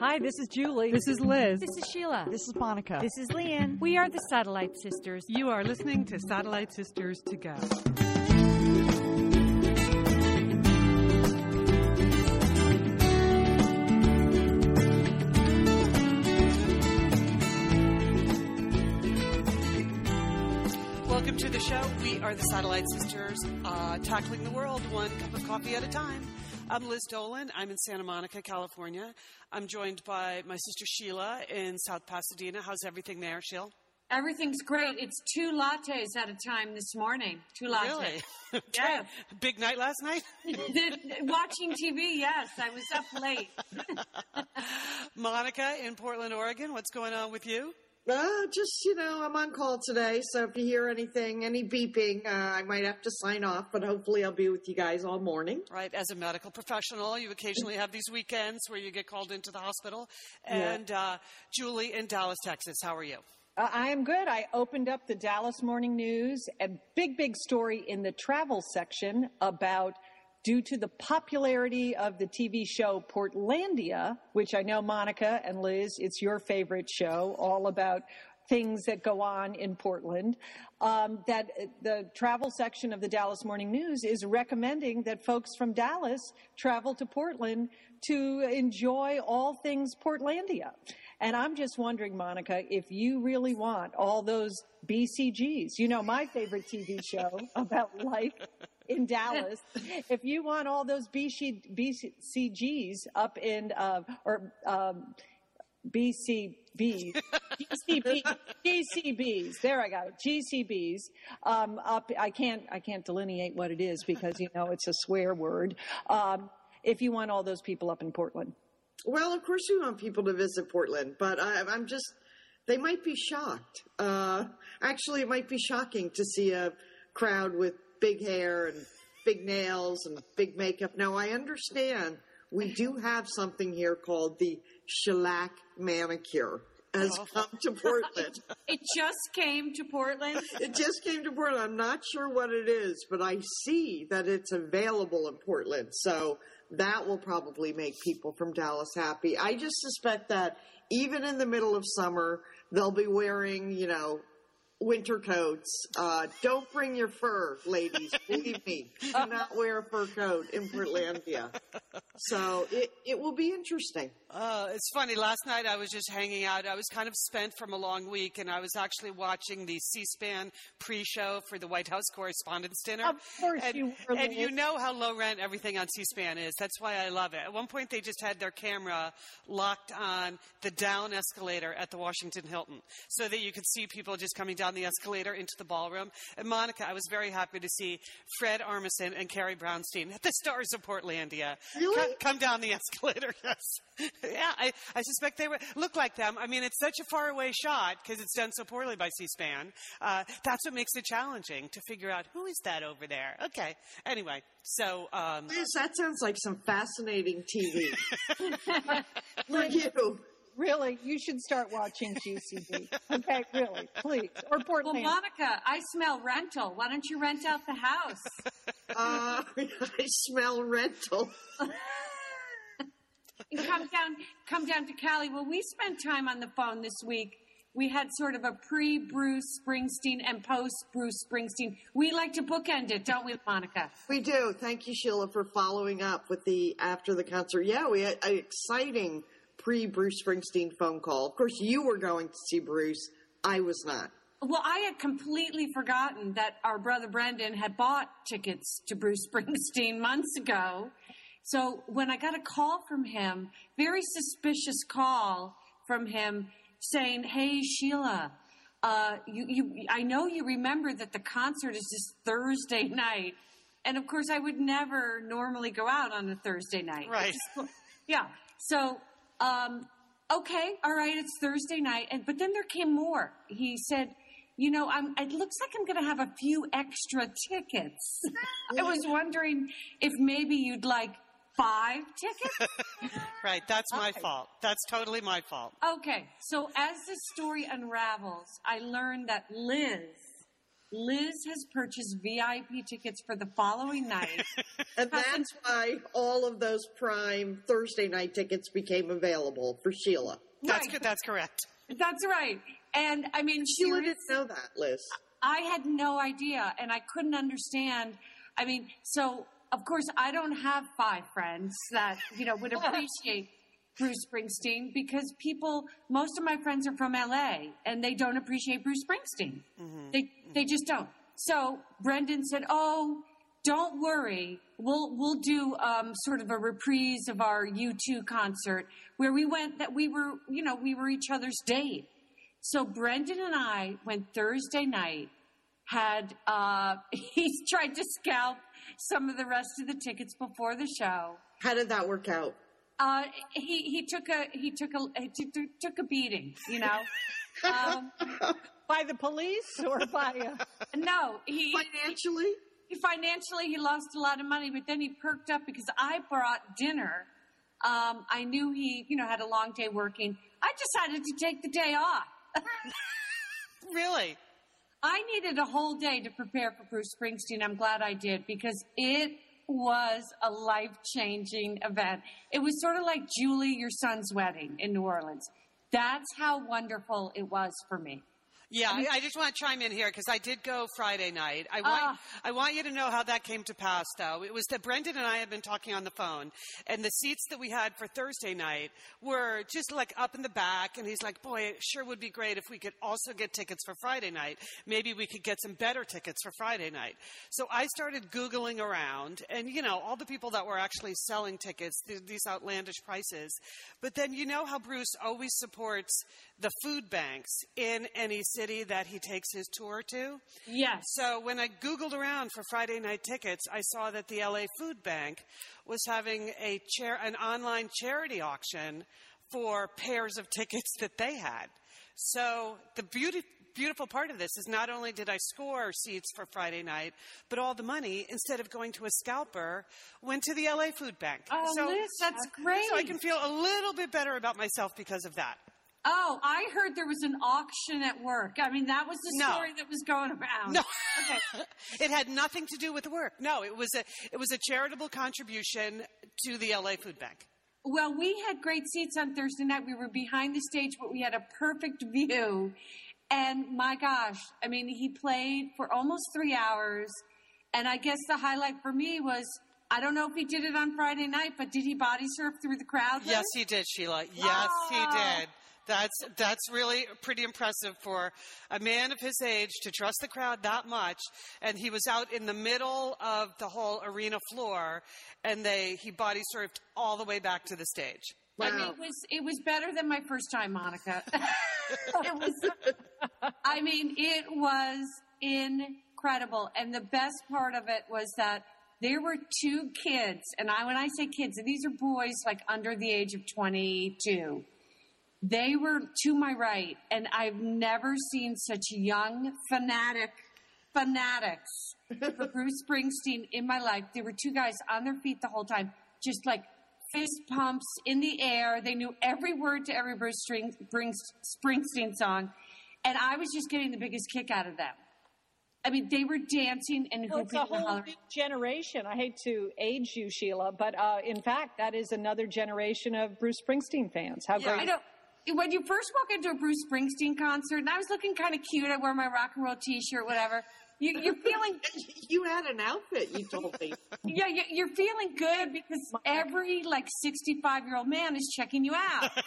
Hi, this is Julie. This is Liz. This is Sheila. This is Monica. This is Lian. We are the Satellite Sisters. You are listening to Satellite Sisters to Go. Welcome to the show. We are the Satellite Sisters, uh, tackling the world one cup of coffee at a time. I'm Liz Dolan. I'm in Santa Monica, California. I'm joined by my sister Sheila in South Pasadena. How's everything there, Sheila? Everything's great. It's two lattes at a time this morning. Two lattes. Really? Yeah. Big night last night? Watching TV, yes. I was up late. Monica in Portland, Oregon. What's going on with you? Uh, just, you know, I'm on call today, so if you hear anything, any beeping, uh, I might have to sign off, but hopefully I'll be with you guys all morning. Right, as a medical professional, you occasionally have these weekends where you get called into the hospital. And uh, Julie in Dallas, Texas, how are you? Uh, I am good. I opened up the Dallas Morning News, a big, big story in the travel section about due to the popularity of the TV show Portlandia, which I know Monica and Liz, it's your favorite show, all about things that go on in Portland. Um, that the travel section of the Dallas Morning News is recommending that folks from Dallas travel to Portland to enjoy all things Portlandia. And I'm just wondering, Monica, if you really want all those BCGs, you know, my favorite TV show about life in Dallas, if you want all those BC, BCGs up in, uh, or um, BCBs, GCB, GCBs. There I got it. GCBs. Um, up. I can't. I can't delineate what it is because you know it's a swear word. Um, if you want all those people up in Portland. Well, of course we want people to visit Portland, but I, I'm just, they might be shocked. Uh, actually, it might be shocking to see a crowd with big hair and big nails and big makeup. Now, I understand we do have something here called the shellac manicure has oh. come to Portland. It just came to Portland. It just came to Portland. I'm not sure what it is, but I see that it's available in Portland. So that will probably make people from Dallas happy. I just suspect that even in the middle of summer, they'll be wearing, you know, winter coats. Uh, don't bring your fur, ladies. Believe me, do not wear a fur coat in Portlandia. So it, it will be interesting. Uh, it's funny. Last night I was just hanging out. I was kind of spent from a long week, and I was actually watching the C-SPAN pre-show for the White House Correspondents' Dinner. Of course and, you were, And you know how low rent everything on C-SPAN is. That's why I love it. At one point, they just had their camera locked on the down escalator at the Washington Hilton, so that you could see people just coming down the escalator into the ballroom. And Monica, I was very happy to see Fred Armisen and Carrie Brownstein, the stars of Portlandia, Really? co- come down the escalator. Yes. yeah, I, I suspect they were, look like them. I mean, it's such a faraway shot because it's done so poorly by C-SPAN. Uh, that's what makes it challenging to figure out who is that over there. Okay. Anyway, so um, Liz, that sounds like some fascinating TV. For you. Really, you should start watching GCB. Okay, really, please. Or Portland. Well, Portland. Monica, I smell rental. Why don't you rent out the house? Uh, I smell rental. And come down, come down to Cali. Well, we spent time on the phone this week. We had sort of a pre-Bruce Springsteen and post-Bruce Springsteen. We like to bookend it, don't we, Monica? We do. Thank you, Sheila, for following up with the after the concert. Yeah, we had an exciting pre Bruce Springsteen phone call. Of course, you were going to see Bruce. I was not. Well, I had completely forgotten that our brother Brendan had bought tickets to Bruce Springsteen months ago. So when I got a call from him, very suspicious call from him saying, "Hey Sheila, uh, you, you, I know you remember that the concert is this Thursday night." And of course, I would never normally go out on a Thursday night. Right. Just- yeah. So, um, okay, all right, it's Thursday night. And but then there came more. He said, you know, I'm, it looks like I'm going to have a few extra tickets. I was wondering if maybe you'd like five tickets. right. That's my fault. That's totally my fault. Okay. So as the story unravels, I learned that Liz, Liz has purchased VIP tickets for the following night. And that's why all of those prime Thursday night tickets became available for Sheila. That's Right. good. That's correct. That's right. And I mean, Sheila serious- didn't know that, Liz. I had no idea and I couldn't understand. I mean, so of course I don't have five friends that, you know, would appreciate Bruce Springsteen because people, most of my friends are from LA and they don't appreciate Bruce Springsteen. They, they just don't. So Brendan said, Oh, don't worry. We'll, we'll do, um, sort of a reprise of our U2 concert where we went that we were, you know, we were each other's date. So Brendan and I went Thursday night. Had uh, he tried to scalp some of the rest of the tickets before the show. How did that work out? Uh, he he took a he took a he took, took a beating. You know. Um, By the police or by uh, no, he Financially? he- financially he lost a lot of money, but then he perked up because I brought dinner. Um, I knew he you know had a long day working. I decided to take the day off. Really? I needed a whole day to prepare for Bruce Springsteen. I'm glad I did because it was a life changing event. It was sort of like Julie, your son's wedding in New Orleans. That's how wonderful it was for me. Yeah, I, I just want to chime in here because I did go Friday night. I want, Ah. I want you to know how that came to pass, though. It was that Brendan and I had been talking on the phone, and the seats that we had for Thursday night were just like up in the back. And he's like, "Boy, it sure would be great if we could also get tickets for Friday night. Maybe we could get some better tickets for Friday night." So I started googling around, and you know, all the people that were actually selling tickets, th- these outlandish prices. But then you know how Bruce always supports the food banks in any city that he takes his tour to. Yes. So when I Googled around for Friday night tickets, I saw that the LA Food Bank was having a chair, an online charity auction for pairs of tickets that they had. So the beauty, beautiful part of this is not only did I score seats for Friday night, but all the money, instead of going to a scalper, went to the LA Food Bank. Oh, so, Liz, that's great. So I can feel a little bit better about myself because of that. Oh, I heard there was an auction at work. I mean, that was the No. story that was going around. No. Okay. it had nothing to do with work. No, it was a it was a charitable contribution to the LA Food Bank. Well, we had great seats on Thursday night. We were behind the stage, but we had a perfect view. And my gosh, I mean, he played for almost three hours. And I guess the highlight for me was I don't know if he did it on Friday night, but did he body surf through the crowd? Yes, he did, Sheila. Yes, he ah. did. That's that's really pretty impressive for a man of his age to trust the crowd that much. And he was out in the middle of the whole arena floor, and they he body surfed all the way back to the stage. I mean, it was it was better than my first time, Monica. it was. I mean, it was incredible, and the best part of it was that there were two kids, and I when I say kids, and these are boys like under the age of twenty two. They were to my right, and I've never seen such young fanatic fanatics for Bruce Springsteen in my life. There were two guys on their feet the whole time, just like fist pumps in the air. They knew every word to every Bruce Springsteen song, and I was just getting the biggest kick out of them. I mean, they were dancing and Well, it's a whole new generation. I hate to age you, Sheila, but uh, in fact, that is another generation of Bruce Springsteen fans. How Yeah, great! I know. When you first walk into a Bruce Springsteen concert, and I was looking kind of cute, I wore my rock and roll T-shirt, whatever. You, you're feeling, You had an outfit, you told me. yeah, you- you're feeling good because every like 65 year old man is checking you out.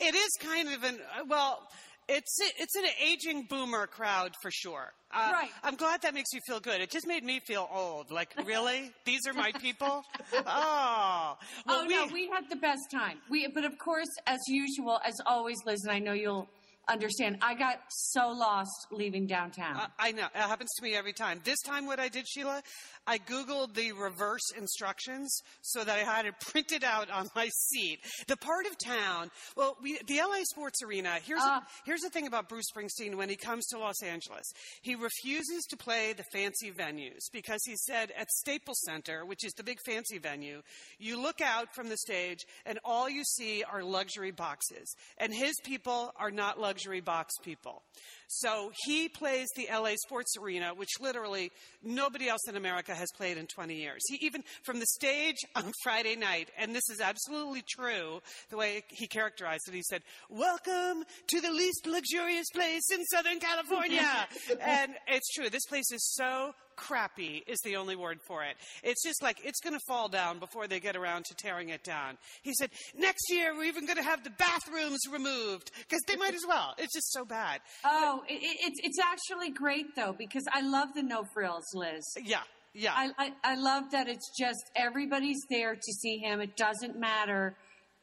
It is kind of an uh, well. It's it's an aging boomer crowd for sure. Uh, Right. I'm glad that makes you feel good. It just made me feel old. Like really, these are my people. Oh, well, oh no, we had the best time. We, but of course, as usual, as always, Liz, and I know you'll understand. I got so lost leaving downtown. Uh, I know. It happens to me every time. This time, what I did, Sheila, I Googled the reverse instructions so that I had it printed out on my seat. The part of town, well, we, the LA Sports Arena, here's, Uh. a, here's the thing about Bruce Springsteen when he comes to Los Angeles. He refuses to play the fancy venues because he said at Staples Center, which is the big fancy venue, you look out from the stage and all you see are luxury boxes. And his people are not luxury box people. So he plays the LA Sports Arena, which literally nobody else in America has played in 20 years. He even, from the stage on Friday night, and this is absolutely true, the way he characterized it, he said, Welcome to the least luxurious place in Southern California. and it's true. This place is so crappy is the only word for it. It's just like it's going to fall down before they get around to tearing it down. He said, next year we're even going to have the bathrooms removed because they might as well. It's just so bad. oh, it, it, it's it's actually great though because I love the no frills, Liz. Yeah, yeah. I, I I love that it's just everybody's there to see him. It doesn't matter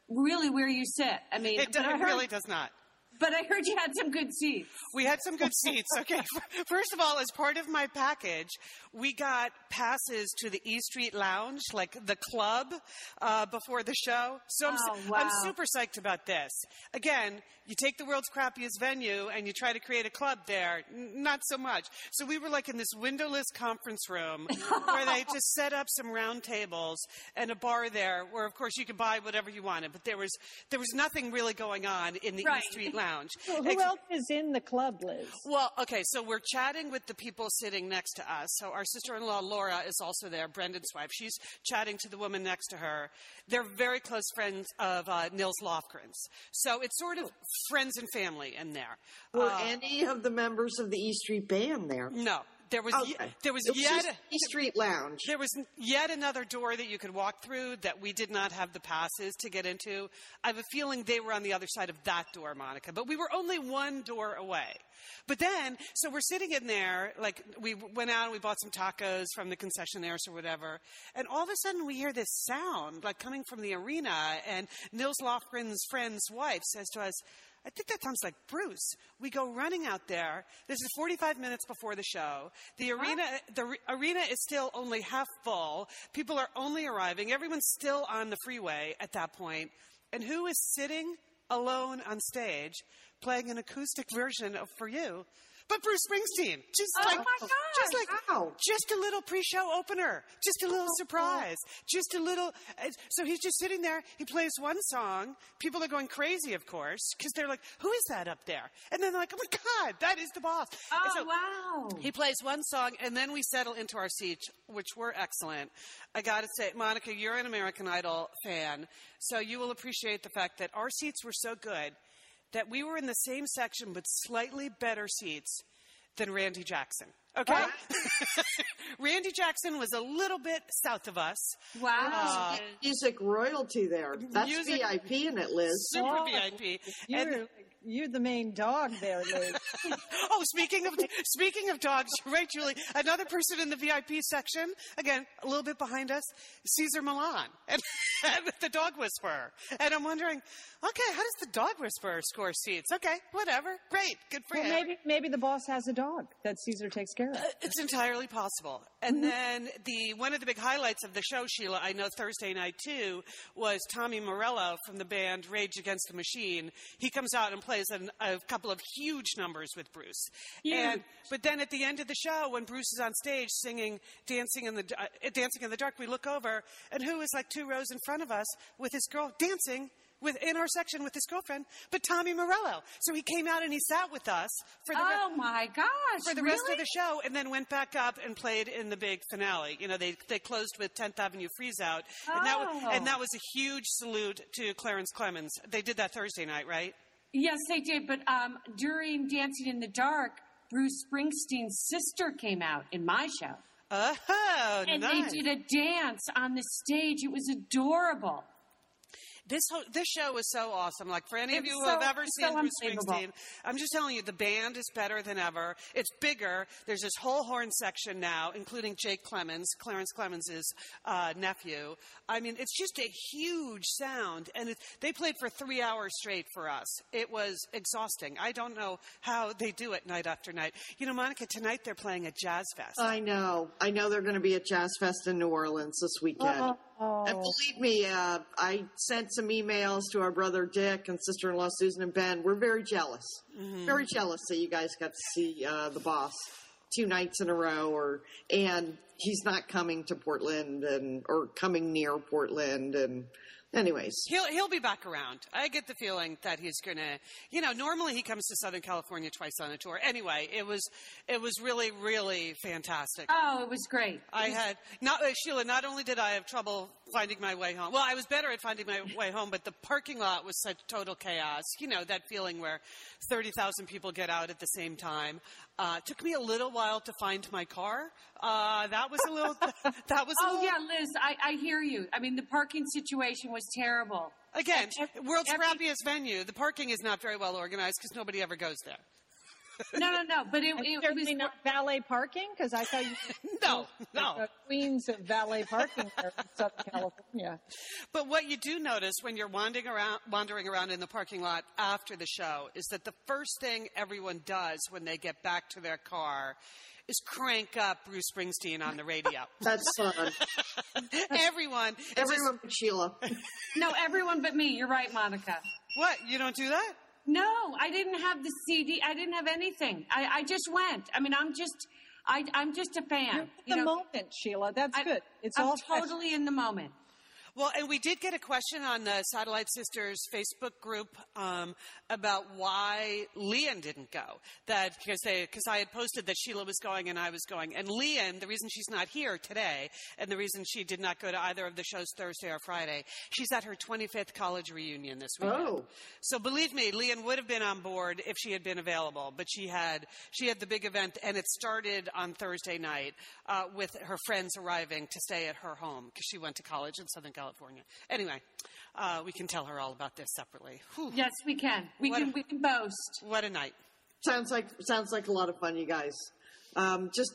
really where you sit. I mean, it, I it heard- really does not. But I heard you had some good seats. We had some good seats. Okay. First of all, as part of my package, we got passes to the E Street Lounge, like the club, uh, before the show. So I'm, Oh, wow. I'm super psyched about this. Again, you take the world's crappiest venue and you try to create a club there. N- not so much. So we were like in this windowless conference room where they just set up some round tables and a bar there where, of course, you could buy whatever you wanted. But there was, there was nothing really going on in the Right. E Street Lounge. Well, who Ex- else is in the club, Liz? well, okay, so we're chatting with the people sitting next to us. So our sister-in-law Laura is also there, Brendan's wife. She's chatting to the woman next to her. They're very close friends of uh, Nils Lofgren's. So it's sort of friends and family in there. Were Uh, any of the members of the E Street Band there? no, there was oh, Okay. there was was yet E Street Lounge. there was yet another door that you could walk through that we did not have the passes to get into. I have a feeling they were on the other side of that door, Monica, but we were only one door away. But then, so we're sitting in there, like we went out and we bought some tacos from the concessionaires or whatever, and all of a sudden we hear this sound like coming from the arena, and Nils Lofgren's friend's wife says to us, I think that sounds like Bruce. We go running out there. This is 45 minutes before the show. The arena, the re- arena is still only half full. People are only arriving. Everyone's still on the freeway at that point. And who is sitting alone on stage playing an acoustic version of For You? But Bruce Springsteen, just Oh like, just like, Wow. just a little pre-show opener, just a little surprise, just a little. uh, So he's just sitting there. He plays one song. People are going crazy, of course, because they're like, "Who is that up there?" And then they're like, "Oh my God, that is the boss." Oh so wow! He plays one song, and then we settle into our seats, which were excellent. I got to say, Monica, you're an American Idol fan, so you will appreciate the fact that our seats were so good that we were in the same section but slightly better seats than Randy Jackson. Okay? Randy Jackson was a little bit south of us. Wow! Uh, music royalty there. That's Music- VIP in it, Liz. Super Oh, VIP. And- you're the main dog there, Liz. oh, speaking of speaking of dogs, right, Julie. Another person in the VIP section, again, a little bit behind us, Cesar Millan, and, and the dog whisperer. And I'm wondering, okay, how does the dog whisperer score seats? Okay, whatever, great, good for well, him. maybe maybe the boss has a dog that Cesar takes care of. Uh, it's entirely possible. And mm-hmm. then the one of the big highlights of the show, Sheila, I know Thursday night too, was Tommy Morello from the band Rage Against the Machine. He comes out and plays an, a couple of huge numbers with Bruce. And but then at the end of the show, when Bruce is on stage singing "Dancing in the uh, Dancing in the Dark," we look over, and who is like two rows in front of us with his girl dancing. With, in our section with his girlfriend, but Tommy Morello. So he came out and he sat with us for the re- Oh my gosh! for the really? rest of the show, and then went back up and played in the big finale. You know, they they closed with 10th Avenue Freeze Out, and that was, Oh. and that was a huge salute to Clarence Clemons. They did that Thursday night, right? Yes, they did. But um, during Dancing in the Dark, Bruce Springsteen's sister came out in my show, Oh, and nice. they did a dance on the stage. It was adorable. This ho- this show is so awesome. Like for any of It's you who so- have ever seen so Bruce unbelievable. Springsteen, I'm just telling you, the band is better than ever. It's bigger. There's this whole horn section now, including Jake Clemons, Clarence Clemons' uh, nephew. I mean, it's just a huge sound, and it, they played for three hours straight for us. It was exhausting. I don't know how they do it night after night. You know, Monica, tonight they're playing a jazz fest. I know. I know they're going to be at Jazz Fest in New Orleans this weekend. Oh. And believe me, uh, I sent some emails to our brother Dick and sister in law Susan and Ben. We're very jealous. Very jealous that you guys got to see uh, the boss two nights in a row or and he's not coming to Portland and or coming near Portland and anyways. He'll he'll be back around. I get the feeling that he's gonna. You know, normally he comes to Southern California twice on a tour. Anyway, it was it was really really fantastic. Oh, it was great. I had not uh, Sheila. Not only did I have trouble finding my way home. Well, I was better at finding my way home, but the parking lot was such total chaos. You know that feeling where thirty thousand people get out at the same time. Uh, took me a little while to find my car. Uh, that was a little. that was. A Oh little, yeah, Liz, I, I hear you. I mean, the parking situation was terrible. Again, Ev- world's every- crappiest venue. The parking is not very well organized because nobody ever goes there. No, no, no. But it, it, it was Certainly not valet parking because I thought you No, no. the queens of valet parking there in Southern California. But what you do notice when you're wandering around, wandering around in the parking lot after the show is that the first thing everyone does when they get back to their car is crank up Bruce Springsteen on the radio. That's fun. everyone, is just- Everyone but Sheila. no everyone but me. You're right, Monica. what you don't do that? No, I didn't have the CD. I didn't have anything. I, I just went. I mean, I'm just, I, I'm just a fan. You're in you the know, moment, Sheila. That's I- good. It's I'm all totally in the moment. Well, and we did get a question on the Satellite Sisters Facebook group um, about why Lian didn't go. That because they because I had posted that Sheila was going and I was going, and Lian, the reason she's not here today, and the reason she did not go to either of the shows Thursday or Friday, she's at her 25th college reunion this week. Oh. So believe me, Lian would have been on board if she had been available, but she had she had the big event, and it started on Thursday night uh, with her friends arriving to stay at her home because she went to college in Southern California. Anyway, uh, we can tell her all about this separately. Whew, Yes, we can. We What can. a- We can boast. what a night! Sounds like sounds like a lot of fun, you guys. Um, just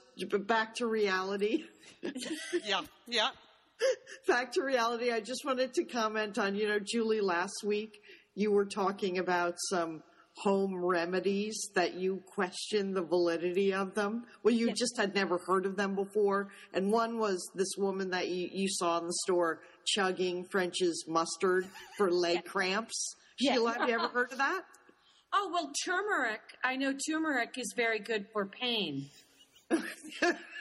back to reality. Yeah, yeah. back to reality. I just wanted to comment on, you know, Julie, last week you were talking about some home remedies that you questioned the validity of them. Well, you just had never heard of them before. And one was this woman that you, you saw in the store chugging French's mustard for leg cramps. Yes. Sheila, have you ever heard of that? Oh well, turmeric. I know turmeric is very good for pain. Do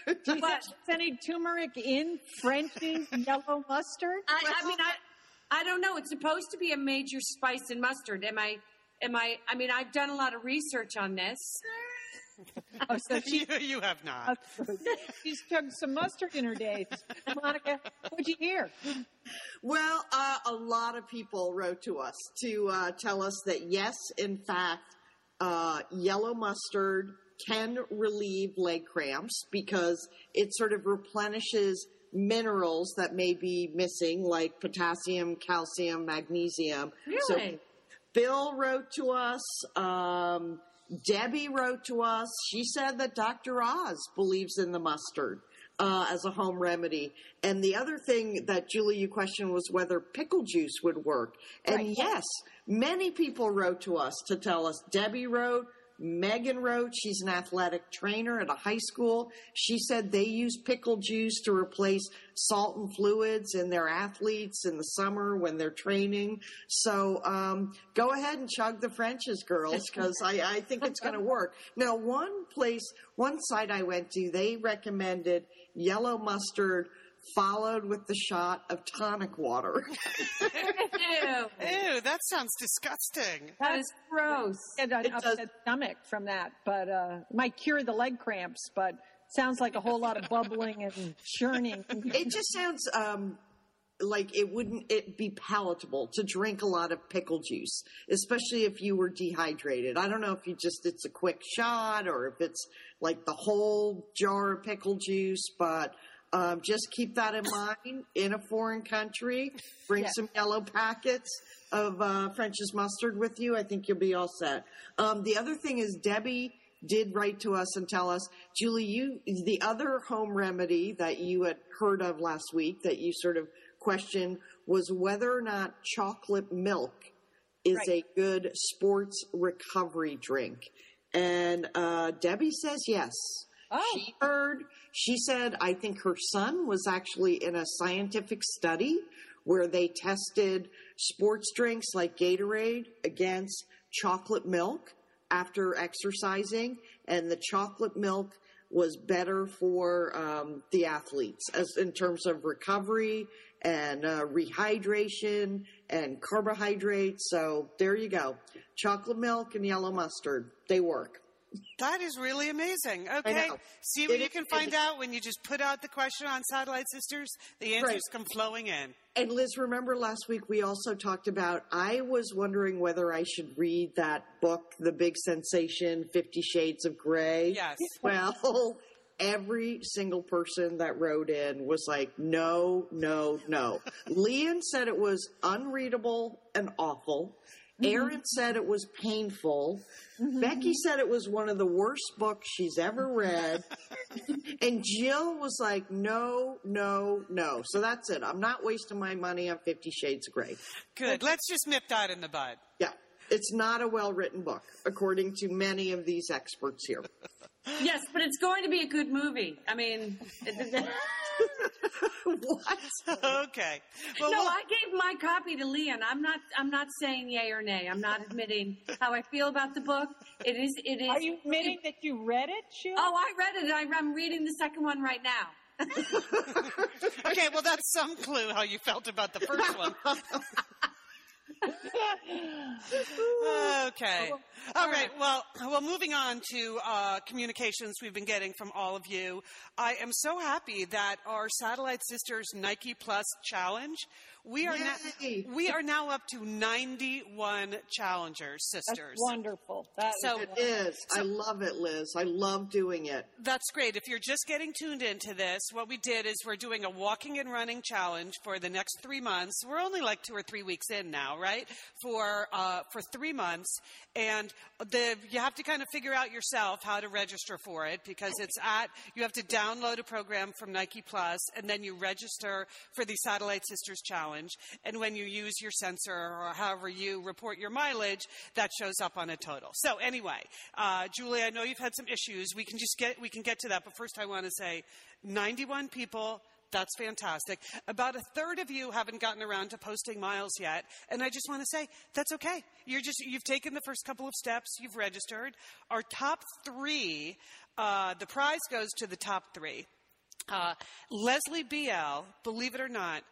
you think any turmeric in French's yellow mustard? I, I mean, I, I don't know. It's supposed to be a major spice in mustard. Am I? Am I? I mean, I've done a lot of research on this. Oh, so she, you, you have not. she's chugged some mustard in her days. Monica, what'd you hear? Well, uh, a lot of people wrote to us to uh, tell us that yes, in fact, uh, yellow mustard can relieve leg cramps because it sort of replenishes minerals that may be missing, like potassium, calcium, magnesium. So Really? Bill wrote to us. Um, Debbie wrote to us. She said that Dr. Oz believes in the mustard uh, as a home remedy. And the other thing that Julie, you questioned was whether pickle juice would work. And Right. yes, many people wrote to us to tell us. Debbie wrote. Megan wrote, she's an athletic trainer at a high school. She said they use pickle juice to replace salt and fluids in their athletes in the summer when they're training. So um, go ahead and chug the Frenches, girls, because I, I think it's going to work. Now, one place, one site I went to, they recommended yellow mustard followed with the shot of tonic water. Ew, Ew, that sounds disgusting. that is gross. Get an It does- upset stomach from that, but uh, might cure the leg cramps. But sounds like a whole lot of bubbling and churning. it just sounds um, like it wouldn't it be palatable to drink a lot of pickle juice, especially if you were dehydrated. I don't know if you just it's a quick shot or if it's like the whole jar of pickle juice, but Um, just keep that in mind. In a foreign country, bring Yeah. some yellow packets of uh, French's mustard with you. I think you'll be all set. Um, the other thing is Debbie did write to us and tell us, Julie, you the other home remedy that you had heard of last week that you sort of questioned was whether or not chocolate milk is Right. a good sports recovery drink. And uh, Debbie says yes. Oh. She heard, she said, I think her son was actually in a scientific study where they tested sports drinks like Gatorade against chocolate milk after exercising, and the chocolate milk was better for um, the athletes as in terms of recovery and uh, rehydration and carbohydrates. So there you go, chocolate milk and yellow mustard. They work. That is really amazing. Okay. See what It you is- can find out when you just put out the question on Satellite Sisters. The answers Right. come flowing in. And Liz, remember last week we also talked about I was wondering whether I should read that book, The Big Sensation, Fifty Shades of Grey. Yes. Well, every single person that wrote in was like, no, no, no. Lian said it was unreadable and awful. Mm-hmm. Aaron said it was painful. Mm-hmm. Becky said it was one of the worst books she's ever read. and Jill was like, no, no, no. So that's it. I'm not wasting my money on Fifty Shades of Grey. Good. Let's just nip that in the bud. Yeah. It's not a well written book, according to many of these experts here. Yes, but it's going to be a good movie. I mean, it- what? Okay. Well, no, we'll- I gave my copy to Lian. I'm not. I'm not saying yay or nay. I'm not admitting how I feel about the book. It is. It is. Are you admitting that you read it, Sheila? Oh, I read it. I, I'm reading the second one right now. okay. Well, that's some clue how you felt about the first one. okay. All right. Well, well, moving on to uh, communications we've been getting from all of you. I am so happy that our Satellite Sisters Nike Plus challenge. We are now we are now up to 91 challengers, That's sisters. wonderful. That So- is It is. I love it, Liz. I love doing it. That's great. If you're just getting tuned into this, what we did is we're doing a walking and running challenge for the next three months. We're only like two or three weeks in now, right? For uh, for three months, and the you have to kind of figure out yourself how to register for it because it's at you have to download a program from Nike Plus, and then you register for the Satellite Sisters Challenge. And when you use your sensor or however you report your mileage, that shows up on a total. So anyway, uh, Julie, I know you've had some issues. We can just get we can get to that, but first I want to say, 91 people. That's fantastic. About a third of you haven't gotten around to posting miles yet, and I just want to say that's okay. You're just you've taken the first couple of steps. You've registered. Our top three, uh, the prize goes to the top three. Uh, Leslie BL, believe it or not,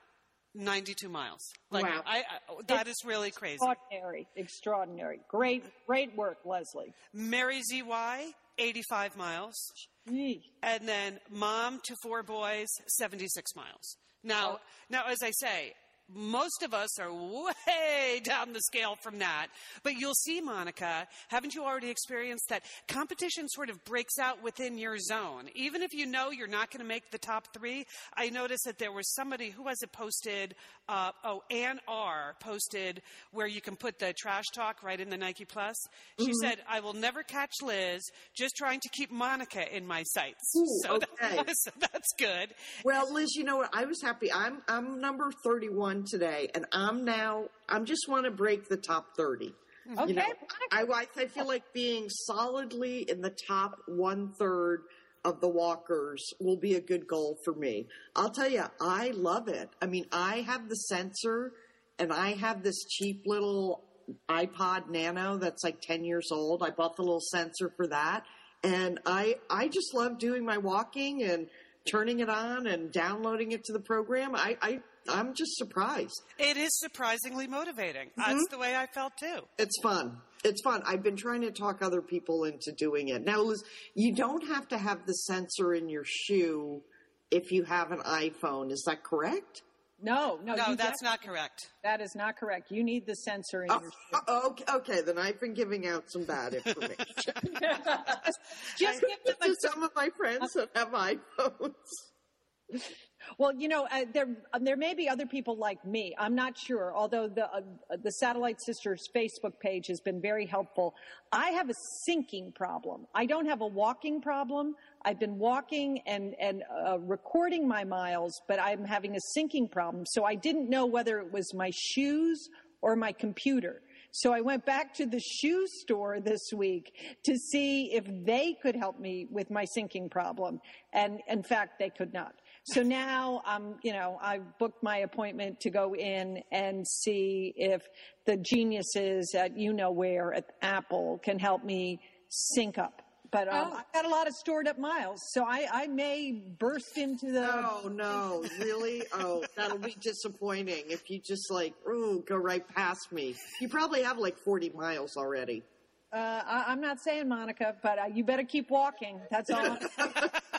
92 miles. Like Wow. I, I that is really crazy. extraordinary. Extraordinary. Great, great work, Leslie. Mary ZY, 85 miles. Yee. And then mom to four boys, 76 miles. Now, oh. now, as I say, most of us are way down the scale from that. But you'll see, Monica, haven't you already experienced that competition sort of breaks out within your zone? Even if you know you're not going to make the top three, I noticed that there was somebody who has it posted, uh, oh, Ann R posted where you can put the trash talk right in the Nike Plus. She said, I will never catch Liz, just trying to keep Monica in my sights. Ooh, so, that- okay. so that's good. Well, Liz, you know what? I was happy. I'm I'm number 31 today, and I'm now. I'm just want to break the top 30. Okay. You know, I, I I feel like being solidly in the top one third of the walkers will be a good goal for me. I'll tell you, I love it. I mean, I have the sensor, and I have this cheap little iPod Nano that's like 10 years old. I bought the little sensor for that, and I I just love doing my walking and turning it on and downloading it to the program. I, I I'm just surprised. It is surprisingly motivating. That's mm-hmm. the way I felt too. It's fun. It's fun. I've been trying to talk other people into doing it. Now, Liz, you don't have to have the sensor in your shoe if you have an iPhone. Is that correct? No, no, No, that's not correct. That is not correct. You need the sensor in Oh, your shoe. oh, okay, okay, then I've been giving out some bad information Just give them to a some of my friends that have iPhones. Well, you know, uh, there um, there may be other people like me. I'm not sure. Although the uh, the Satellite Sisters Facebook page has been very helpful. I have a syncing problem. I don't have a walking problem. I've been walking and and uh, recording my miles, but I'm having a syncing problem. So I didn't know whether it was my shoes or my computer. So I went back to the shoe store this week to see if they could help me with my syncing problem. And in fact, they could not. So now, um, you know, I've booked my appointment to go in and see if the geniuses at you know where at Apple can help me sync up. But um, Oh. I've got a lot of stored up miles, so I, I may burst into the. Oh no, really? Oh, that'll be disappointing if you just like, ooh, go right past me. You probably have like 40 miles already. Uh, I, I'm not saying Monica, but uh, you better keep walking. That's all.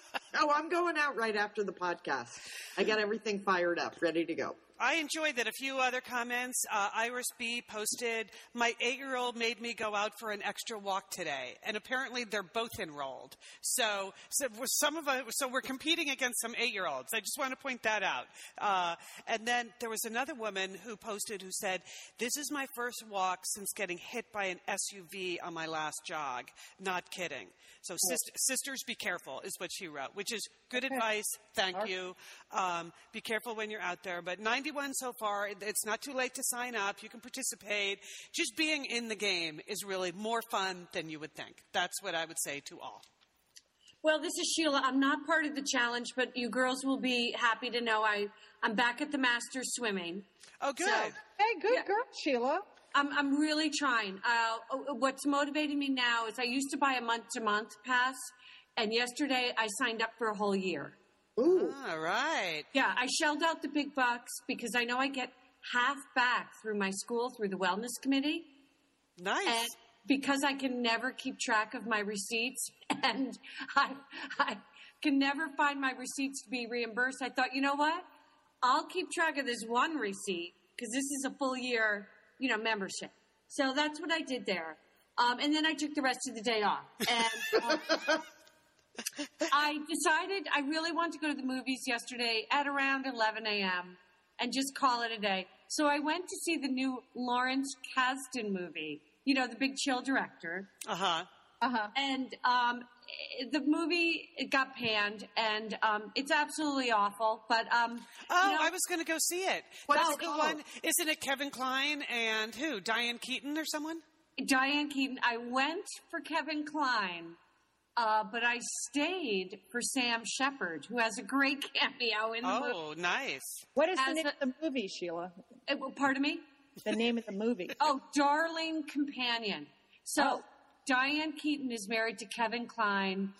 Oh, I'm going out right after the podcast. I got everything fired up, ready to go. I enjoyed that. A few other comments. Uh, Iris B posted, My eight year old made me go out for an extra walk today. And apparently they're both enrolled. So, so we're some of us, so we're competing against some eight year olds. I just want to point that out. Uh, and then there was another woman who posted who said, This is my first walk since getting hit by an SUV on my last jog. Not kidding. So, sis- sisters, be careful, is what she wrote, which is good advice. Thank you. Um, be careful when you're out there. But 91 so far, it's not too late to sign up. You can participate. Just being in the game is really more fun than you would think. That's what I would say to all. Well, this is Sheila. I'm not part of the challenge, but you girls will be happy to know I, I'm back at the Masters swimming. Oh, good. So- hey, good Yeah. girl, Sheila. I'm, I'm really trying. Uh, what's motivating me now is I used to buy a month to month pass, and yesterday I signed up for a whole year. Ooh, all right. Yeah, I shelled out the big bucks because I know I get half back through my school through the wellness committee. Nice. And because I can never keep track of my receipts and I, I can never find my receipts to be reimbursed, I thought, you know what? I'll keep track of this one receipt because this is a full year, you know, membership. So that's what I did there. Um, and then I took the rest of the day off. And uh, I decided I really wanted to go to the movies yesterday at around 11 a.m. and just call it a day. So I went to see the new Lawrence Kasdan movie, you know, the big chill director. Uh huh. Uh huh. And um, the movie it got panned, and um, it's absolutely awful. But um, Oh, you know, I was going to go see it. What's That's it the called? one. Isn't it Kevin Kline and who? Diane Keaton or someone? Diane Keaton. I went for Kevin Kline, uh, but I stayed for Sam Shepard, who has a great cameo in the movie. Oh, nice. What is the As name a- of the movie, Sheila? Uh, well, pardon me. The name of the movie. Oh, Darling Companion. So Oh. Diane Keaton is married to Kevin Kline,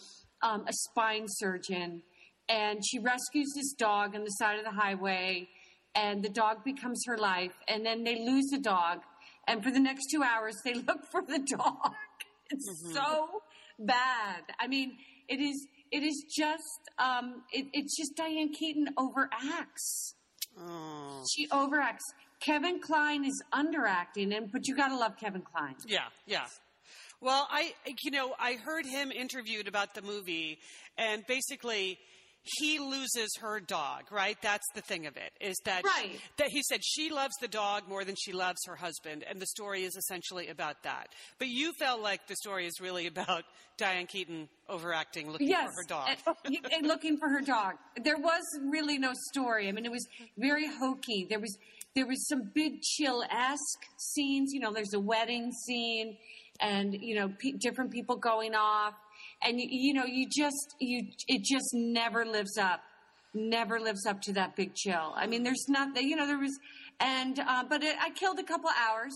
um, a spine surgeon, and she rescues this dog on the side of the highway, and the dog becomes her life, and then they lose the dog, and for the next two hours they look for the dog. It's so bad. I mean, it is. It is just. Um, it, it's just Diane Keaton overacts. Oh. She overacts. Kevin Kline is underacting, and but you gotta love Kevin Kline. Yeah, yeah. Well, I, you know, I heard him interviewed about the movie, and basically, he loses her dog. Right? That's the thing of it is that Right. that he said she loves the dog more than she loves her husband, and the story is essentially about that. But you felt like the story is really about Diane Keaton overacting, looking Yes, for her dog. And, oh, and looking for her dog. There was really no story. I mean, it was very hokey. There was there was some big chill esque scenes. You know, there's a wedding scene, and you know, pe- different people going off, and you, you know, you just you it just never lives up. Never lives up to that big chill. I mean, there's not, you know, there was, and uh, but it, I killed a couple hours.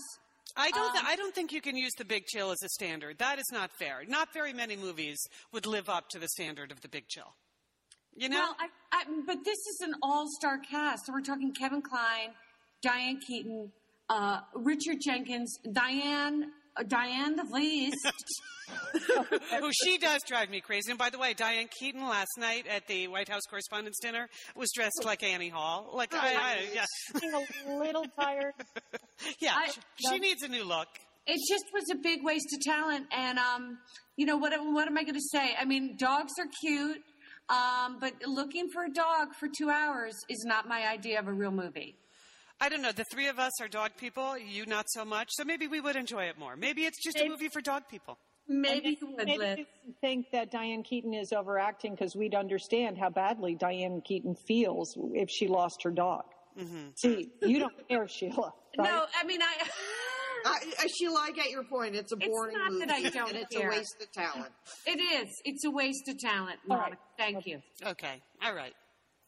I don't. th- Um, I don't think you can use the Big Chill as a standard. That is not fair. Not very many movies would live up to the standard of the Big Chill. You know. Well, I, I, but this is an all-star cast. So we're talking Kevin Kline, Diane Keaton, uh, Richard Jenkins, Diane, Diane the Least. Oh, she does drive me crazy. And by the way, Diane Keaton last night at the White House Correspondents' Dinner was dressed like Annie Hall. Like, I, I, yeah, Being a little tired. yeah. I- she, she needs a new look. it just was a big waste of talent. And um, you know what? What am I going to say? I mean, dogs are cute. Um, but looking for a dog for two hours is not my idea of a real movie. I don't know. The three of us are dog people. You not so much. So maybe we would enjoy it more. Maybe it's just a movie for dog people. Maybe you would, Maybe think that Diane Keaton is overacting because we'd understand how badly Diane Keaton feels if she lost her dog. Mm-hmm. See, you don't care, Sheila. Right? No, I mean, I. I, Sheila, I get your point. It's a It's boring not movie, that I don't and it's care. a waste of talent. It is. It's a waste of talent, All Monica. right. Thank you. Okay. All right.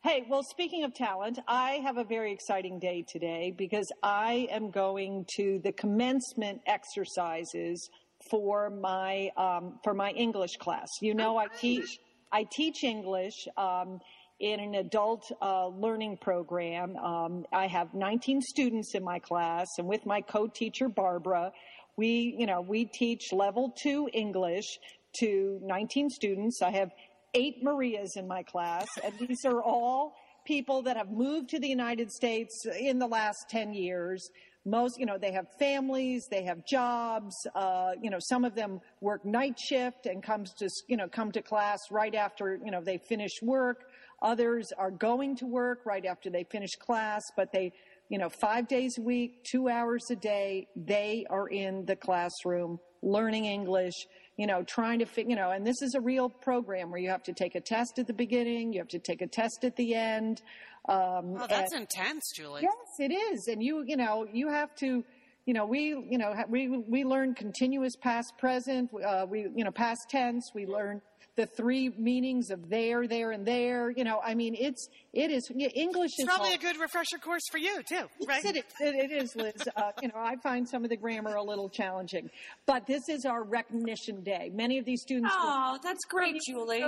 Hey, well, speaking of talent, I have a very exciting day today because I am going to the commencement exercises for my um, for my English class. You know, I teach I teach English um, in an adult uh, learning program. Um, I have 19 students in my class, and with my co-teacher Barbara, we you know we teach level two English to 19 students. I have eight Marias in my class, and these are all people that have moved to the United States in the last 10 years. Most, you know, they have families, they have jobs. Uh, you know, some of them work night shift and comes to, you know, come to class right after, you know, they finish work. Others are going to work right after they finish class, but they, you know, five days a week, two hours a day, they are in the classroom learning English, you know, trying to fit, you know, and this is a real program where you have to take a test at the beginning, you have to take a test at the end. Um, Oh, that's and- intense, Julie. Yes, it is, and you you know you have to, you know we you know we we learn continuous past present, uh, we you know past tense. We learn the three meanings of there, there, and there. You know, I mean it's it is yeah, English It's is probably hard. a good refresher course for you too, right? Yes, it is. It, it is, Liz. Uh, you know, I find some of the grammar a little challenging, but this is our recognition day. Many of these students. will- Oh, that's great, Julie.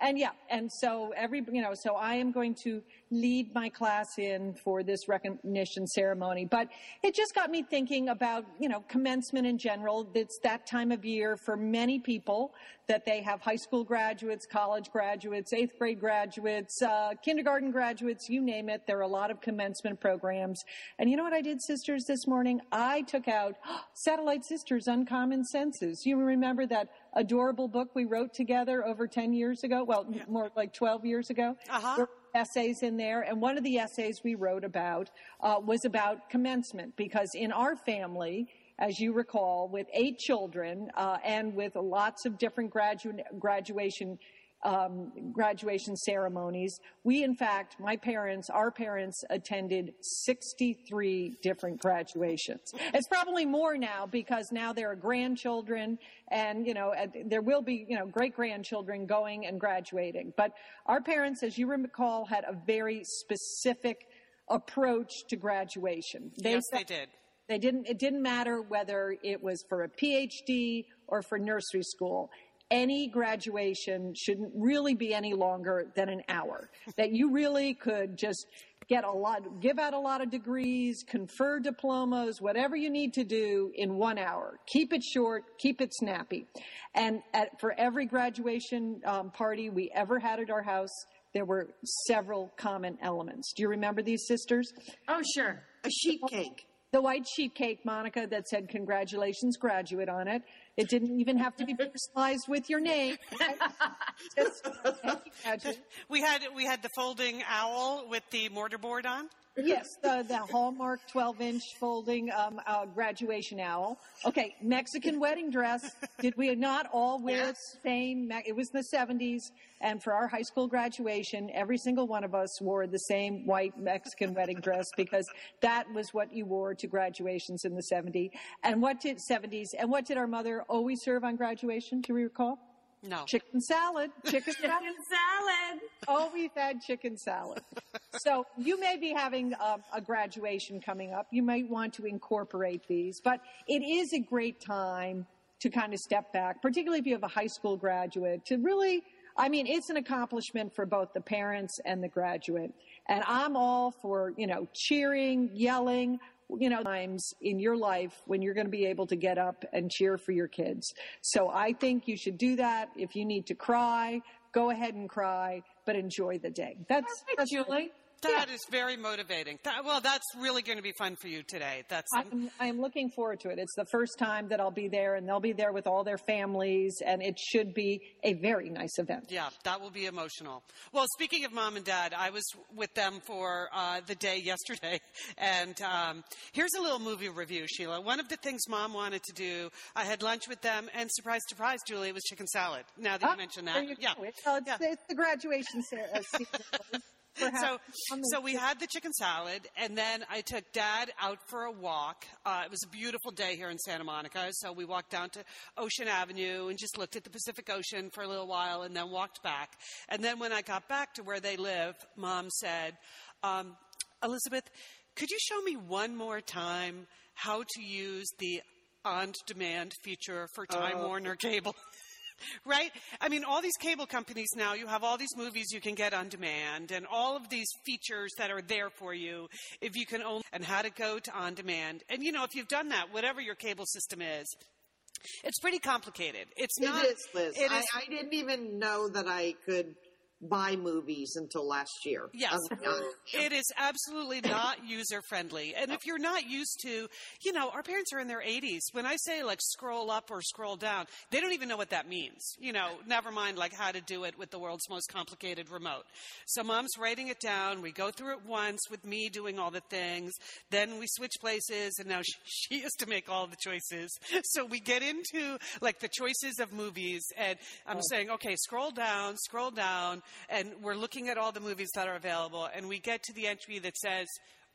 And yeah, and so every, you know, so I am going to lead my class in for this recognition ceremony. But it just got me thinking about, you know, commencement in general. It's that time of year for many people that they have high school graduates, college graduates, eighth grade graduates, uh, kindergarten graduates, you name it. There are a lot of commencement programs. And you know what I did, sisters, this morning? I took out Satellite Sisters Uncommon Senses. You remember that adorable book we wrote together over 10 years ago? Well, more like 12 years ago. Uh-huh. Essays in there, and one of the essays we wrote about uh, was about commencement because in our family, as you recall, with eight children uh, and with lots of different gradu- graduation um, graduation ceremonies. We, in fact, my parents, our parents attended 63 different graduations. It's probably more now because now there are grandchildren and, you know, there will be, you know, great grandchildren going and graduating. But our parents, as you recall, had a very specific approach to graduation. yes, they did. They didn't, it didn't matter whether it was for a PhD or for nursery school. Any graduation shouldn't really be any longer than an hour. that you really could just get a lot, give out a lot of degrees, confer diplomas, whatever you need to do in one hour. Keep it short, keep it snappy. And at, for every graduation um, party we ever had at our house, there were several common elements. Do you remember these sisters? Oh, sure. A sheet cake. The white sheet cake, Monica, that said "Congratulations, graduate" on it. It didn't even have to be personalized with your name. Just. We had we had the folding owl with the mortarboard on. Yes, the, the Hallmark 12 inch folding um, uh, graduation owl. Okay, Mexican wedding dress. Did we not all wear Yes. the same? It was in the 70s, and for our high school graduation, every single one of us wore the same white Mexican wedding dress because that was what you wore to graduations in the 70s. And what did 70s? And what did our mother always serve on graduation? Do we recall? No. Chicken salad. Chicken salad. Chicken salad. Oh, we've had chicken salad. so you may be having a, a graduation coming up. You might want to incorporate these, but it is a great time to kind of step back, particularly if you have a high school graduate, to really, I mean, it's an accomplishment for both the parents and the graduate. And I'm all for, you know, cheering, yelling, you know, times in your life when you're going to be able to get up and cheer for your kids. So I think you should do that. If you need to cry, go ahead and cry, but enjoy the day. That's, Perfect, that's Julie. That is very motivating. That, well, that's really going to be fun for you today. That's I'm, I'm looking forward to it. It's the first time that I'll be there, and they'll be there with all their families, and it should be a very nice event. yeah, that will be emotional. Well, speaking of mom and dad, I was with them for uh, the day yesterday, and um, here's a little movie review, Sheila. One of the things mom wanted to do, I had lunch with them, and surprise, surprise, Julie, it was chicken salad. Now that Ah, you mentioned that, you yeah. It's, Yeah. it's the graduation se- season. So, so we had the chicken salad, and then I took Dad out for a walk. Uh, it was a beautiful day here in Santa Monica, so we walked down to Ocean Avenue and just looked at the Pacific Ocean for a little while, and then walked back. And then when I got back to where they live, Mom said, um, "Elizabeth, could you show me one more time how to use the on-demand feature for Time Warner Cable?" Right? I mean, all these cable companies now, you have all these movies you can get on demand and all of these features that are there for you if you can only, and how to go to on demand. And, you know, if you've done that, whatever your cable system is, it's pretty complicated. It's not. It is, Liz. It I, I didn't even know that I could buy movies until last year. Yes. It is absolutely not user friendly. And if you're not used to, you know, our parents are in their 80s. When I say like scroll up or scroll down, they don't even know what that means. You know, never mind like how to do it with the world's most complicated remote. So mom's writing it down. We go through it once with me doing all the things. Then we switch places and now she, she has to make all the choices. So we get into like the choices of movies and I'm oh. saying, okay, scroll down, scroll down. And we're looking at all the movies that are available and we get to the entry that says,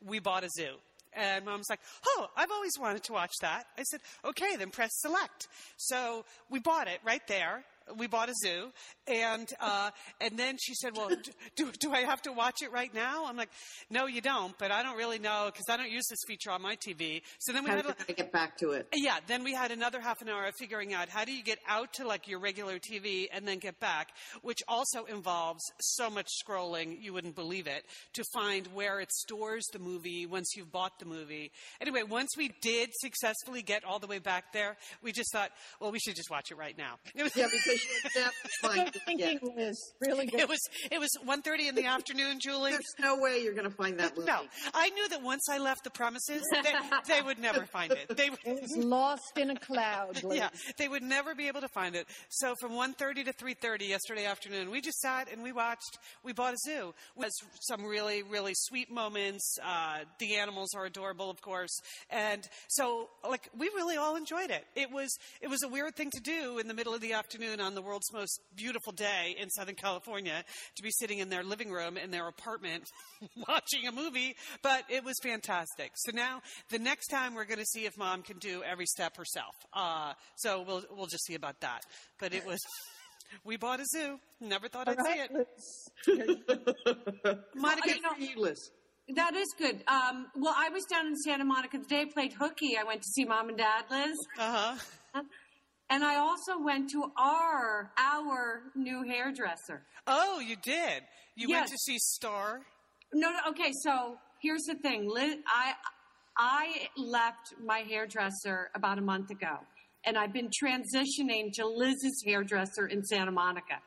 we bought a zoo. And mom's like, Oh, I've always wanted to watch that. I said, Okay, then press select. So we bought it right there. We bought a zoo. And, uh, and then she said, Well, do, do I have to watch it right now? I'm like, No, you don't, but I don't really know because I don't use this feature on my TV. So then we had to get back to it? yeah, then we had another half an hour of figuring out how do you get out to like your regular TV and then get back, which also involves so much scrolling you wouldn't believe it to find where it stores the movie once you've bought the movie. Anyway, once we did successfully get all the way back there, we just thought, well, we should just watch it right now. It was, Yeah, because you never find Good it thinking, yet. Liz. Really good. it was it was 1.30 in the afternoon, Julie. There's no way you're going to find that movie. No, I knew that once I left the premises, they, they would never find it. They would, It was lost in a cloud. Liz. yeah, they would never be able to find it. So from 1.30 to 3.30 yesterday afternoon, we just sat and we watched, we bought a zoo. It was some really, really sweet moments. Uh, the animals are adorable, of course. And so, like, we really all enjoyed it. It was, it was a weird thing to do in the middle of the afternoon on the world's most beautiful day in Southern California to be sitting in their living room in their apartment watching a movie, but it was fantastic. So now the next time we're going to see if mom can do every step herself. Uh, so we'll, we'll just see about that. But it was, we bought a zoo. Never thought I'd see it. Monica, you know- You, Liz. That is good. Um, well, I was down in Santa Monica today, played hooky. I went to see mom and dad, Liz. uh huh. And I also went to our, our new hairdresser. Oh, you did. You went to see Star. No, no, okay, so here's the thing. I, I left my hairdresser about a month ago, and I've been transitioning to Liz's hairdresser in Santa Monica.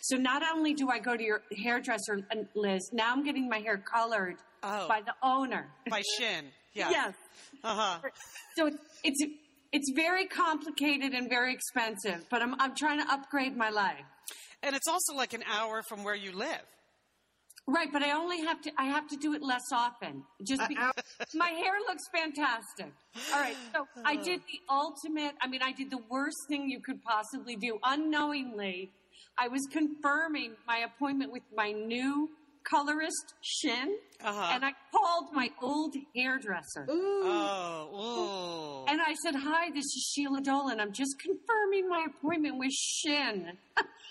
So not only do I go to your hairdresser, Liz, now I'm getting my hair colored Oh. by the owner. By Shin. Yeah. Yes. Uh huh. So it's, it's it's very complicated and very expensive, but I'm I'm trying to upgrade my life. And it's also like an hour from where you live. Right, but I only have to I have to do it less often. Just because my hair looks fantastic. All right, so I did the ultimate, I mean I did the worst thing you could possibly do. Unknowingly, I was confirming my appointment with my new colorist, Shin, Uh-huh. and I called my old hairdresser. Oh, ooh. And I said, Hi, this is Sheila Dolan. I'm just confirming my appointment with Shin.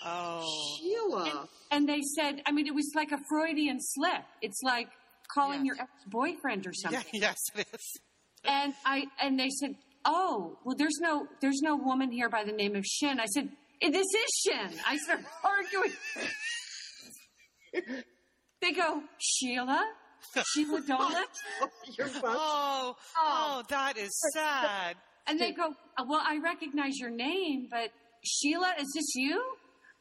Oh. Sheila. And they said, I mean, it was like a Freudian slip. It's like calling Yes. your ex boyfriend or something. Yeah, something. yes, it is. And I and they said, Oh, well, there's no there's no woman here by the name of Shin. I said, "Eh, This is Shin. I started arguing. they go, Sheila? Sheila Dolan? You're fun. Oh, oh, that is sad. And they go, "Uh, Well, I recognize your name, but Sheila, is this you?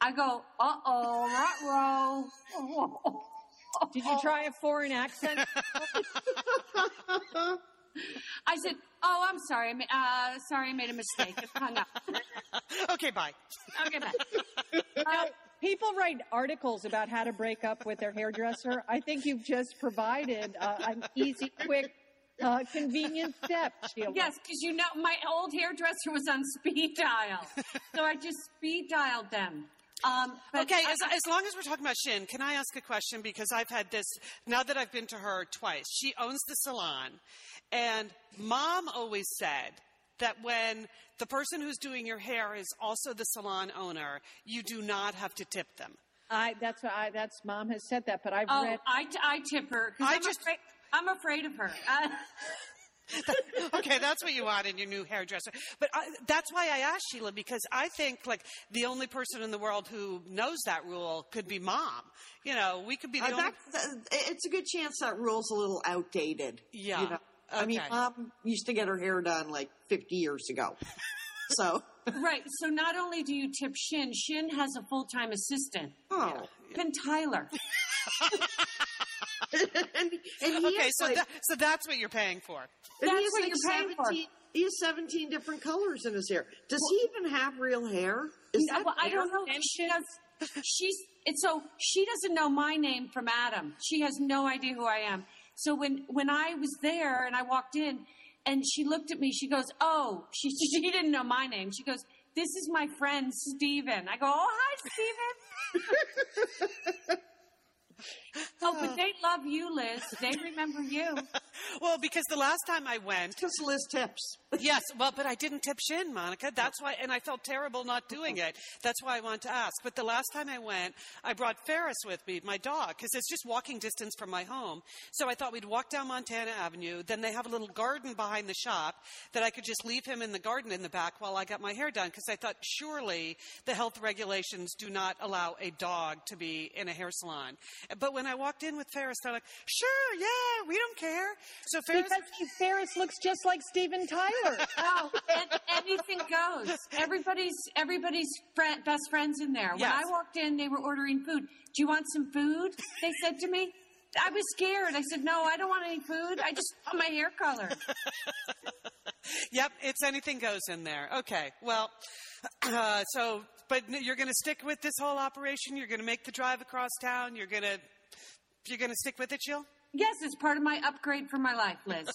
I go, Uh oh, row. Did you try a foreign accent? I said, "Oh, I'm sorry. I ma- Uh, sorry, I made a mistake. Just hung up. okay, bye. Okay, bye." Now, people write articles about how to break up with their hairdresser. I think you've just provided uh, an easy, quick, uh, convenient step, Sheila. Yes, because you know my old hairdresser was on speed dial, so I just speed dialed them. Um, Okay, I- as, as long as we're talking about Shin, can I ask a question? Because I've had this, now that I've been to her twice, she owns the salon. And mom always said that when the person who's doing your hair is also the salon owner, you do not have to tip them. I, that's what I, that's mom has said that, but I've oh, read. I, I tip her. 'cause I I'm just- afraid, I'm afraid of her. Uh, okay, that's what you want in your new hairdresser. But I, that's why I asked Sheila because I think like the only person in the world who knows that rule could be mom. You know, we could be the Uh, only. that, that- it's a good chance that rule's a little outdated. Yeah. You know? I mean, Okay. mom used to get her hair done like 50 years ago. So, right. So not only do you tip Shin, Shin has a full time assistant. oh. And Tyler. and, and he Okay, has so like, that, so that's what you're paying for. and he that's has what like you're paying for. 17 He has 17 different colors in his hair. Does he even have real hair? Is Yeah, that well, I hair? don't know. She does. She's it's so she doesn't know my name from Adam. She has no idea who I am. So when when I was there and I walked in, and she looked at me, she goes, "Oh, she she didn't know my name." She goes, "This is my friend Steven. I go, "Oh, hi, Steven. oh, but they love you, Liz. They remember you. Well, because the last time I went, Because Liz tips. yes, well, but I didn't tip Shin, Monica. That's why, and I felt terrible not doing it. That's why I want to ask. But the last time I went, I brought Ferris with me, my dog, because it's just walking distance from my home. So I thought we'd walk down Montana Avenue. Then they have a little garden behind the shop that I could just leave him in the garden in the back while I got my hair done. Because I thought surely the health regulations do not allow a dog to be in a hair salon. But when I walked in with Ferris, they're like, "Sure, yeah, we don't care." So Ferris. Because Ferris looks just like Steven Tyler. Oh, and anything goes. Everybody's everybody's friend, best friends in there. When Yes. I walked in, they were ordering food. Do you want some food? They said to me. I was scared. I said, "No, I don't want any food. I just want my hair color." Yep, it's anything goes in there. Okay, well, uh, so, but you're going to stick with this whole operation. You're going to make the drive across town. You're going to, you're going to stick with it, Jill. Yes, it's part of my upgrade for my life, Liz.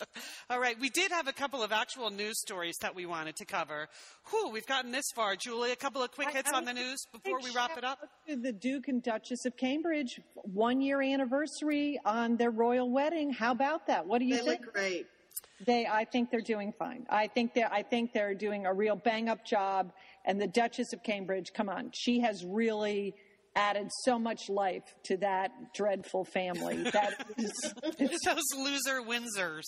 All right, we did have a couple of actual news stories that we wanted to cover. Whew, we've gotten this far, Julie. A couple of quick hits on the news before we wrap it up. To the Duke and Duchess of Cambridge, one year anniversary on their royal wedding. How about that? What do you think? They think? look great. They, I think they're doing fine. I think they're, I think they're doing a real bang up job. And the Duchess of Cambridge, come on, she has really added so much life to that dreadful family. That is, Those loser Windsors.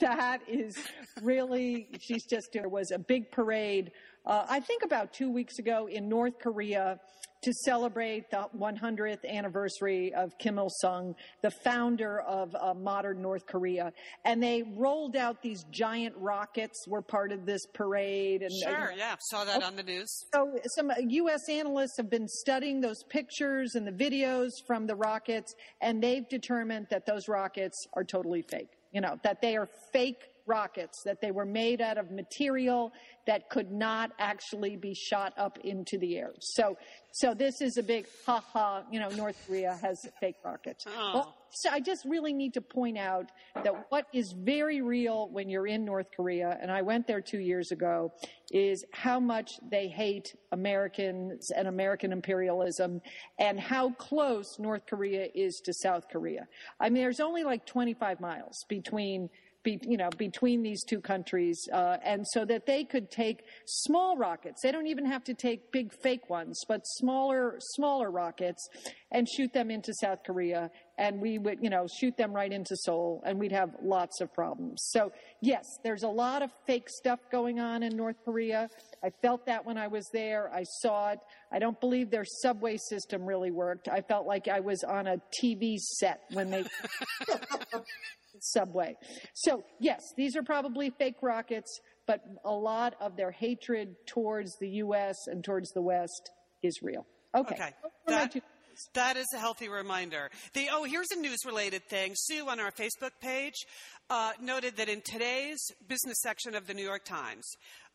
that is really, she's just, there was a big parade, uh, I think about two weeks ago in North Korea to celebrate the 100th anniversary of Kim Il sung, the founder of uh, modern North Korea. And they rolled out these giant rockets, were part of this parade. And, uh, Sure, yeah, saw that on the news. so some U.S. analysts have been studying those pictures and the videos from the rockets, and they've determined that those rockets are totally fake. You know, that they are fake rockets, that they were made out of material that could not actually be shot up into the air. So, so this is a big ha ha. You know, North Korea has fake rockets. Oh. Well, so I just really need to point out that what is very real when you're in North Korea, and I went there two years ago, is how much they hate Americans and American imperialism and how close North Korea is to South Korea. I mean, there's only like 25 miles between be, you know, between these two countries, uh, and so that they could take small rockets. They don't even have to take big fake ones, but smaller, smaller rockets, and shoot them into South Korea. And we would, you know, shoot them right into Seoul, and we'd have lots of problems. So yes, there's a lot of fake stuff going on in North Korea. I felt that when I was there. I saw it. I don't believe their subway system really worked. I felt like I was on a TV set when they subway. So, yes, these are probably fake rockets, but a lot of their hatred towards the U.S. and towards the West is real. Okay. Okay. Those are my That- That is a healthy reminder. The, oh, here's a news related thing. Sue on our Facebook page uh, noted that in today's business section of the New York Times,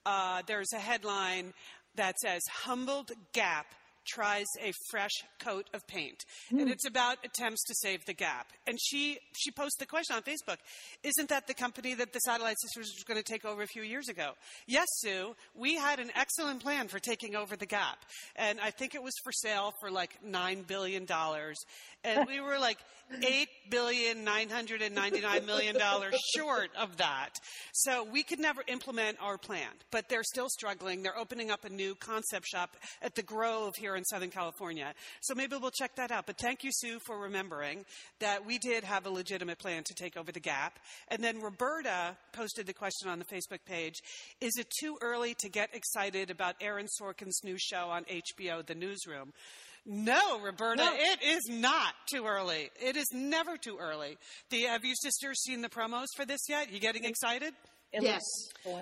uh, there's a headline that says Humbled Gap tries a fresh coat of paint mm. and hmm. it's about attempts to save the gap and she she posted the question on facebook isn't that the company that the satellite sisters was going to take over a few years ago yes sue we had an excellent plan for taking over the gap and i think it was for sale for like nine billion dollars and we were like eight billion nine hundred and ninety nine million dollars short of that. So we could never implement our plan, but they're still struggling. They're opening up a new concept shop at the Grove here in Southern California. So maybe we'll check that out. But thank you, Sue, for remembering that we did have a legitimate plan to take over the Gap. And then Roberta posted the question on the Facebook page: Is it too early to get excited about Aaron Sorkin's new show on HBO, The Newsroom? No, Roberta, no. it is not too early. It is never too early. The, have you sisters seen the promos for this yet? You getting excited? Yes.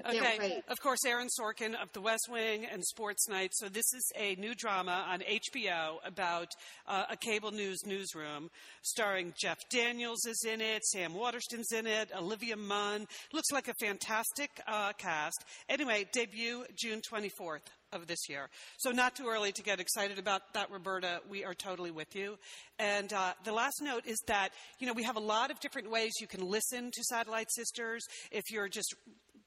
Okay. Of course, Aaron Sorkin of The West Wing and Sports Night. So this is a new drama on HBO about uh, a cable news newsroom, starring Jeff Daniels is in it, Sam Waterston's in it, Olivia Munn. Looks like a fantastic uh, cast. Anyway, debut June 24th of this year. So, not too early to get excited about that, Roberta. We are totally with you. And uh, the last note is that, you know, we have a lot of different ways you can listen to Satellite Sisters. If you're just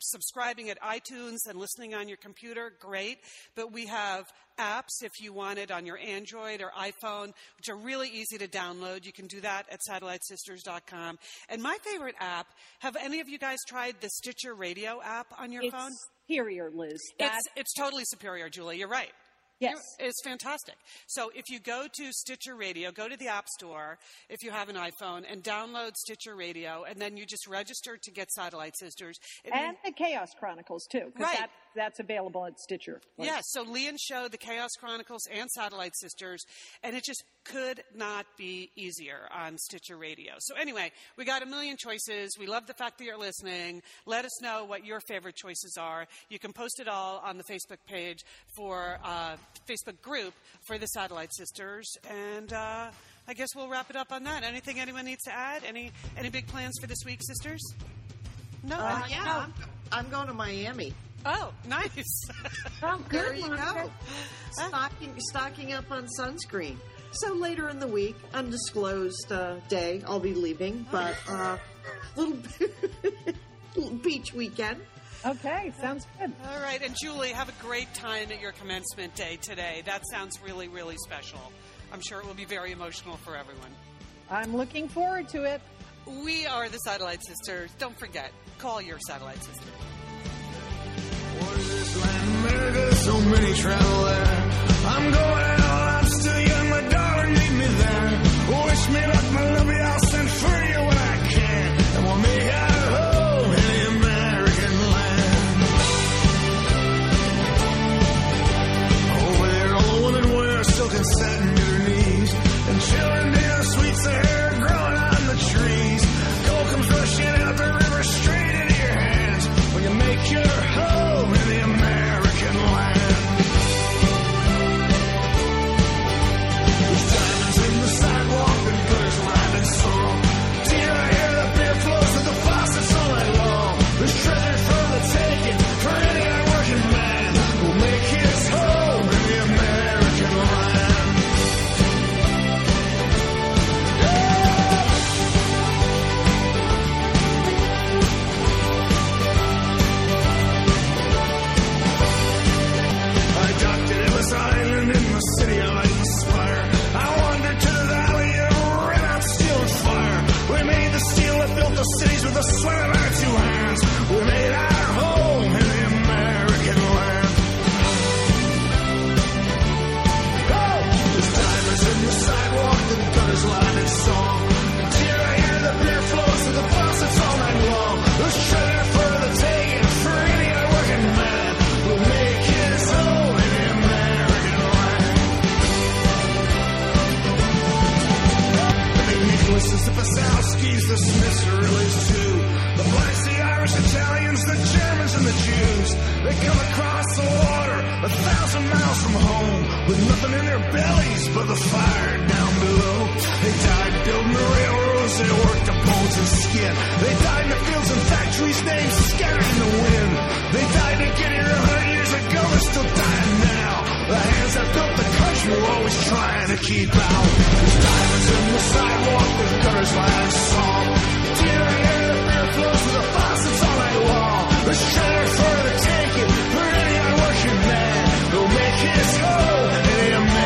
subscribing at iTunes and listening on your computer, great. But we have apps if you want it on your Android or iPhone, which are really easy to download. You can do that at satellitesisters.com. And my favorite app, have any of you guys tried the Stitcher Radio app on your it's phone? Superior, Liz. It's, it's totally superior, Julie. You're right. Yes. It's fantastic. So if you go to Stitcher Radio, go to the App Store if you have an iPhone and download Stitcher Radio, and then you just register to get Satellite Sisters. It and means, the Chaos Chronicles, too. Right. That, that's available at Stitcher. Yes. Yeah, so Lian Show, the Chaos Chronicles, and Satellite Sisters, and it just could not be easier on Stitcher Radio. So anyway, we got a million choices. We love the fact that you're listening. Let us know what your favorite choices are. You can post it all on the Facebook page for uh, Facebook group for the Satellite Sisters, and. Uh, I guess we'll wrap it up on that. Anything anyone needs to add? Any any big plans for this week, sisters? No. Uh, yeah, no. I'm, I'm going to Miami. Oh, nice. oh, good. There you go. Stocking, stocking up on sunscreen. So later in the week, undisclosed uh, day, I'll be leaving, but uh, little, little beach weekend. Okay, sounds good. All right, and Julie, have a great time at your commencement day today. That sounds really, really special. I'm sure it will be very emotional for everyone. I'm looking forward to it. We are the Satellite Sisters. Don't forget, call your Satellite Sister. So many travel there. I'm going out, I'm still young, my daughter meet me there. Wish me luck, my lovey, They come across the water, a thousand miles from home, with nothing in their bellies but the fire down below. They died building the railroads, they worked the bones and skin. They died in the fields and factories, names scattered in the wind. They died to get here a hundred years ago, they're still dying now. The hands that built the country were always trying to keep out. There's diamonds in the sidewalk with gutters lined song. Dear air, the beer flows with the faucets Sheriff for the taking, pretty unwashed man. Who make his home in a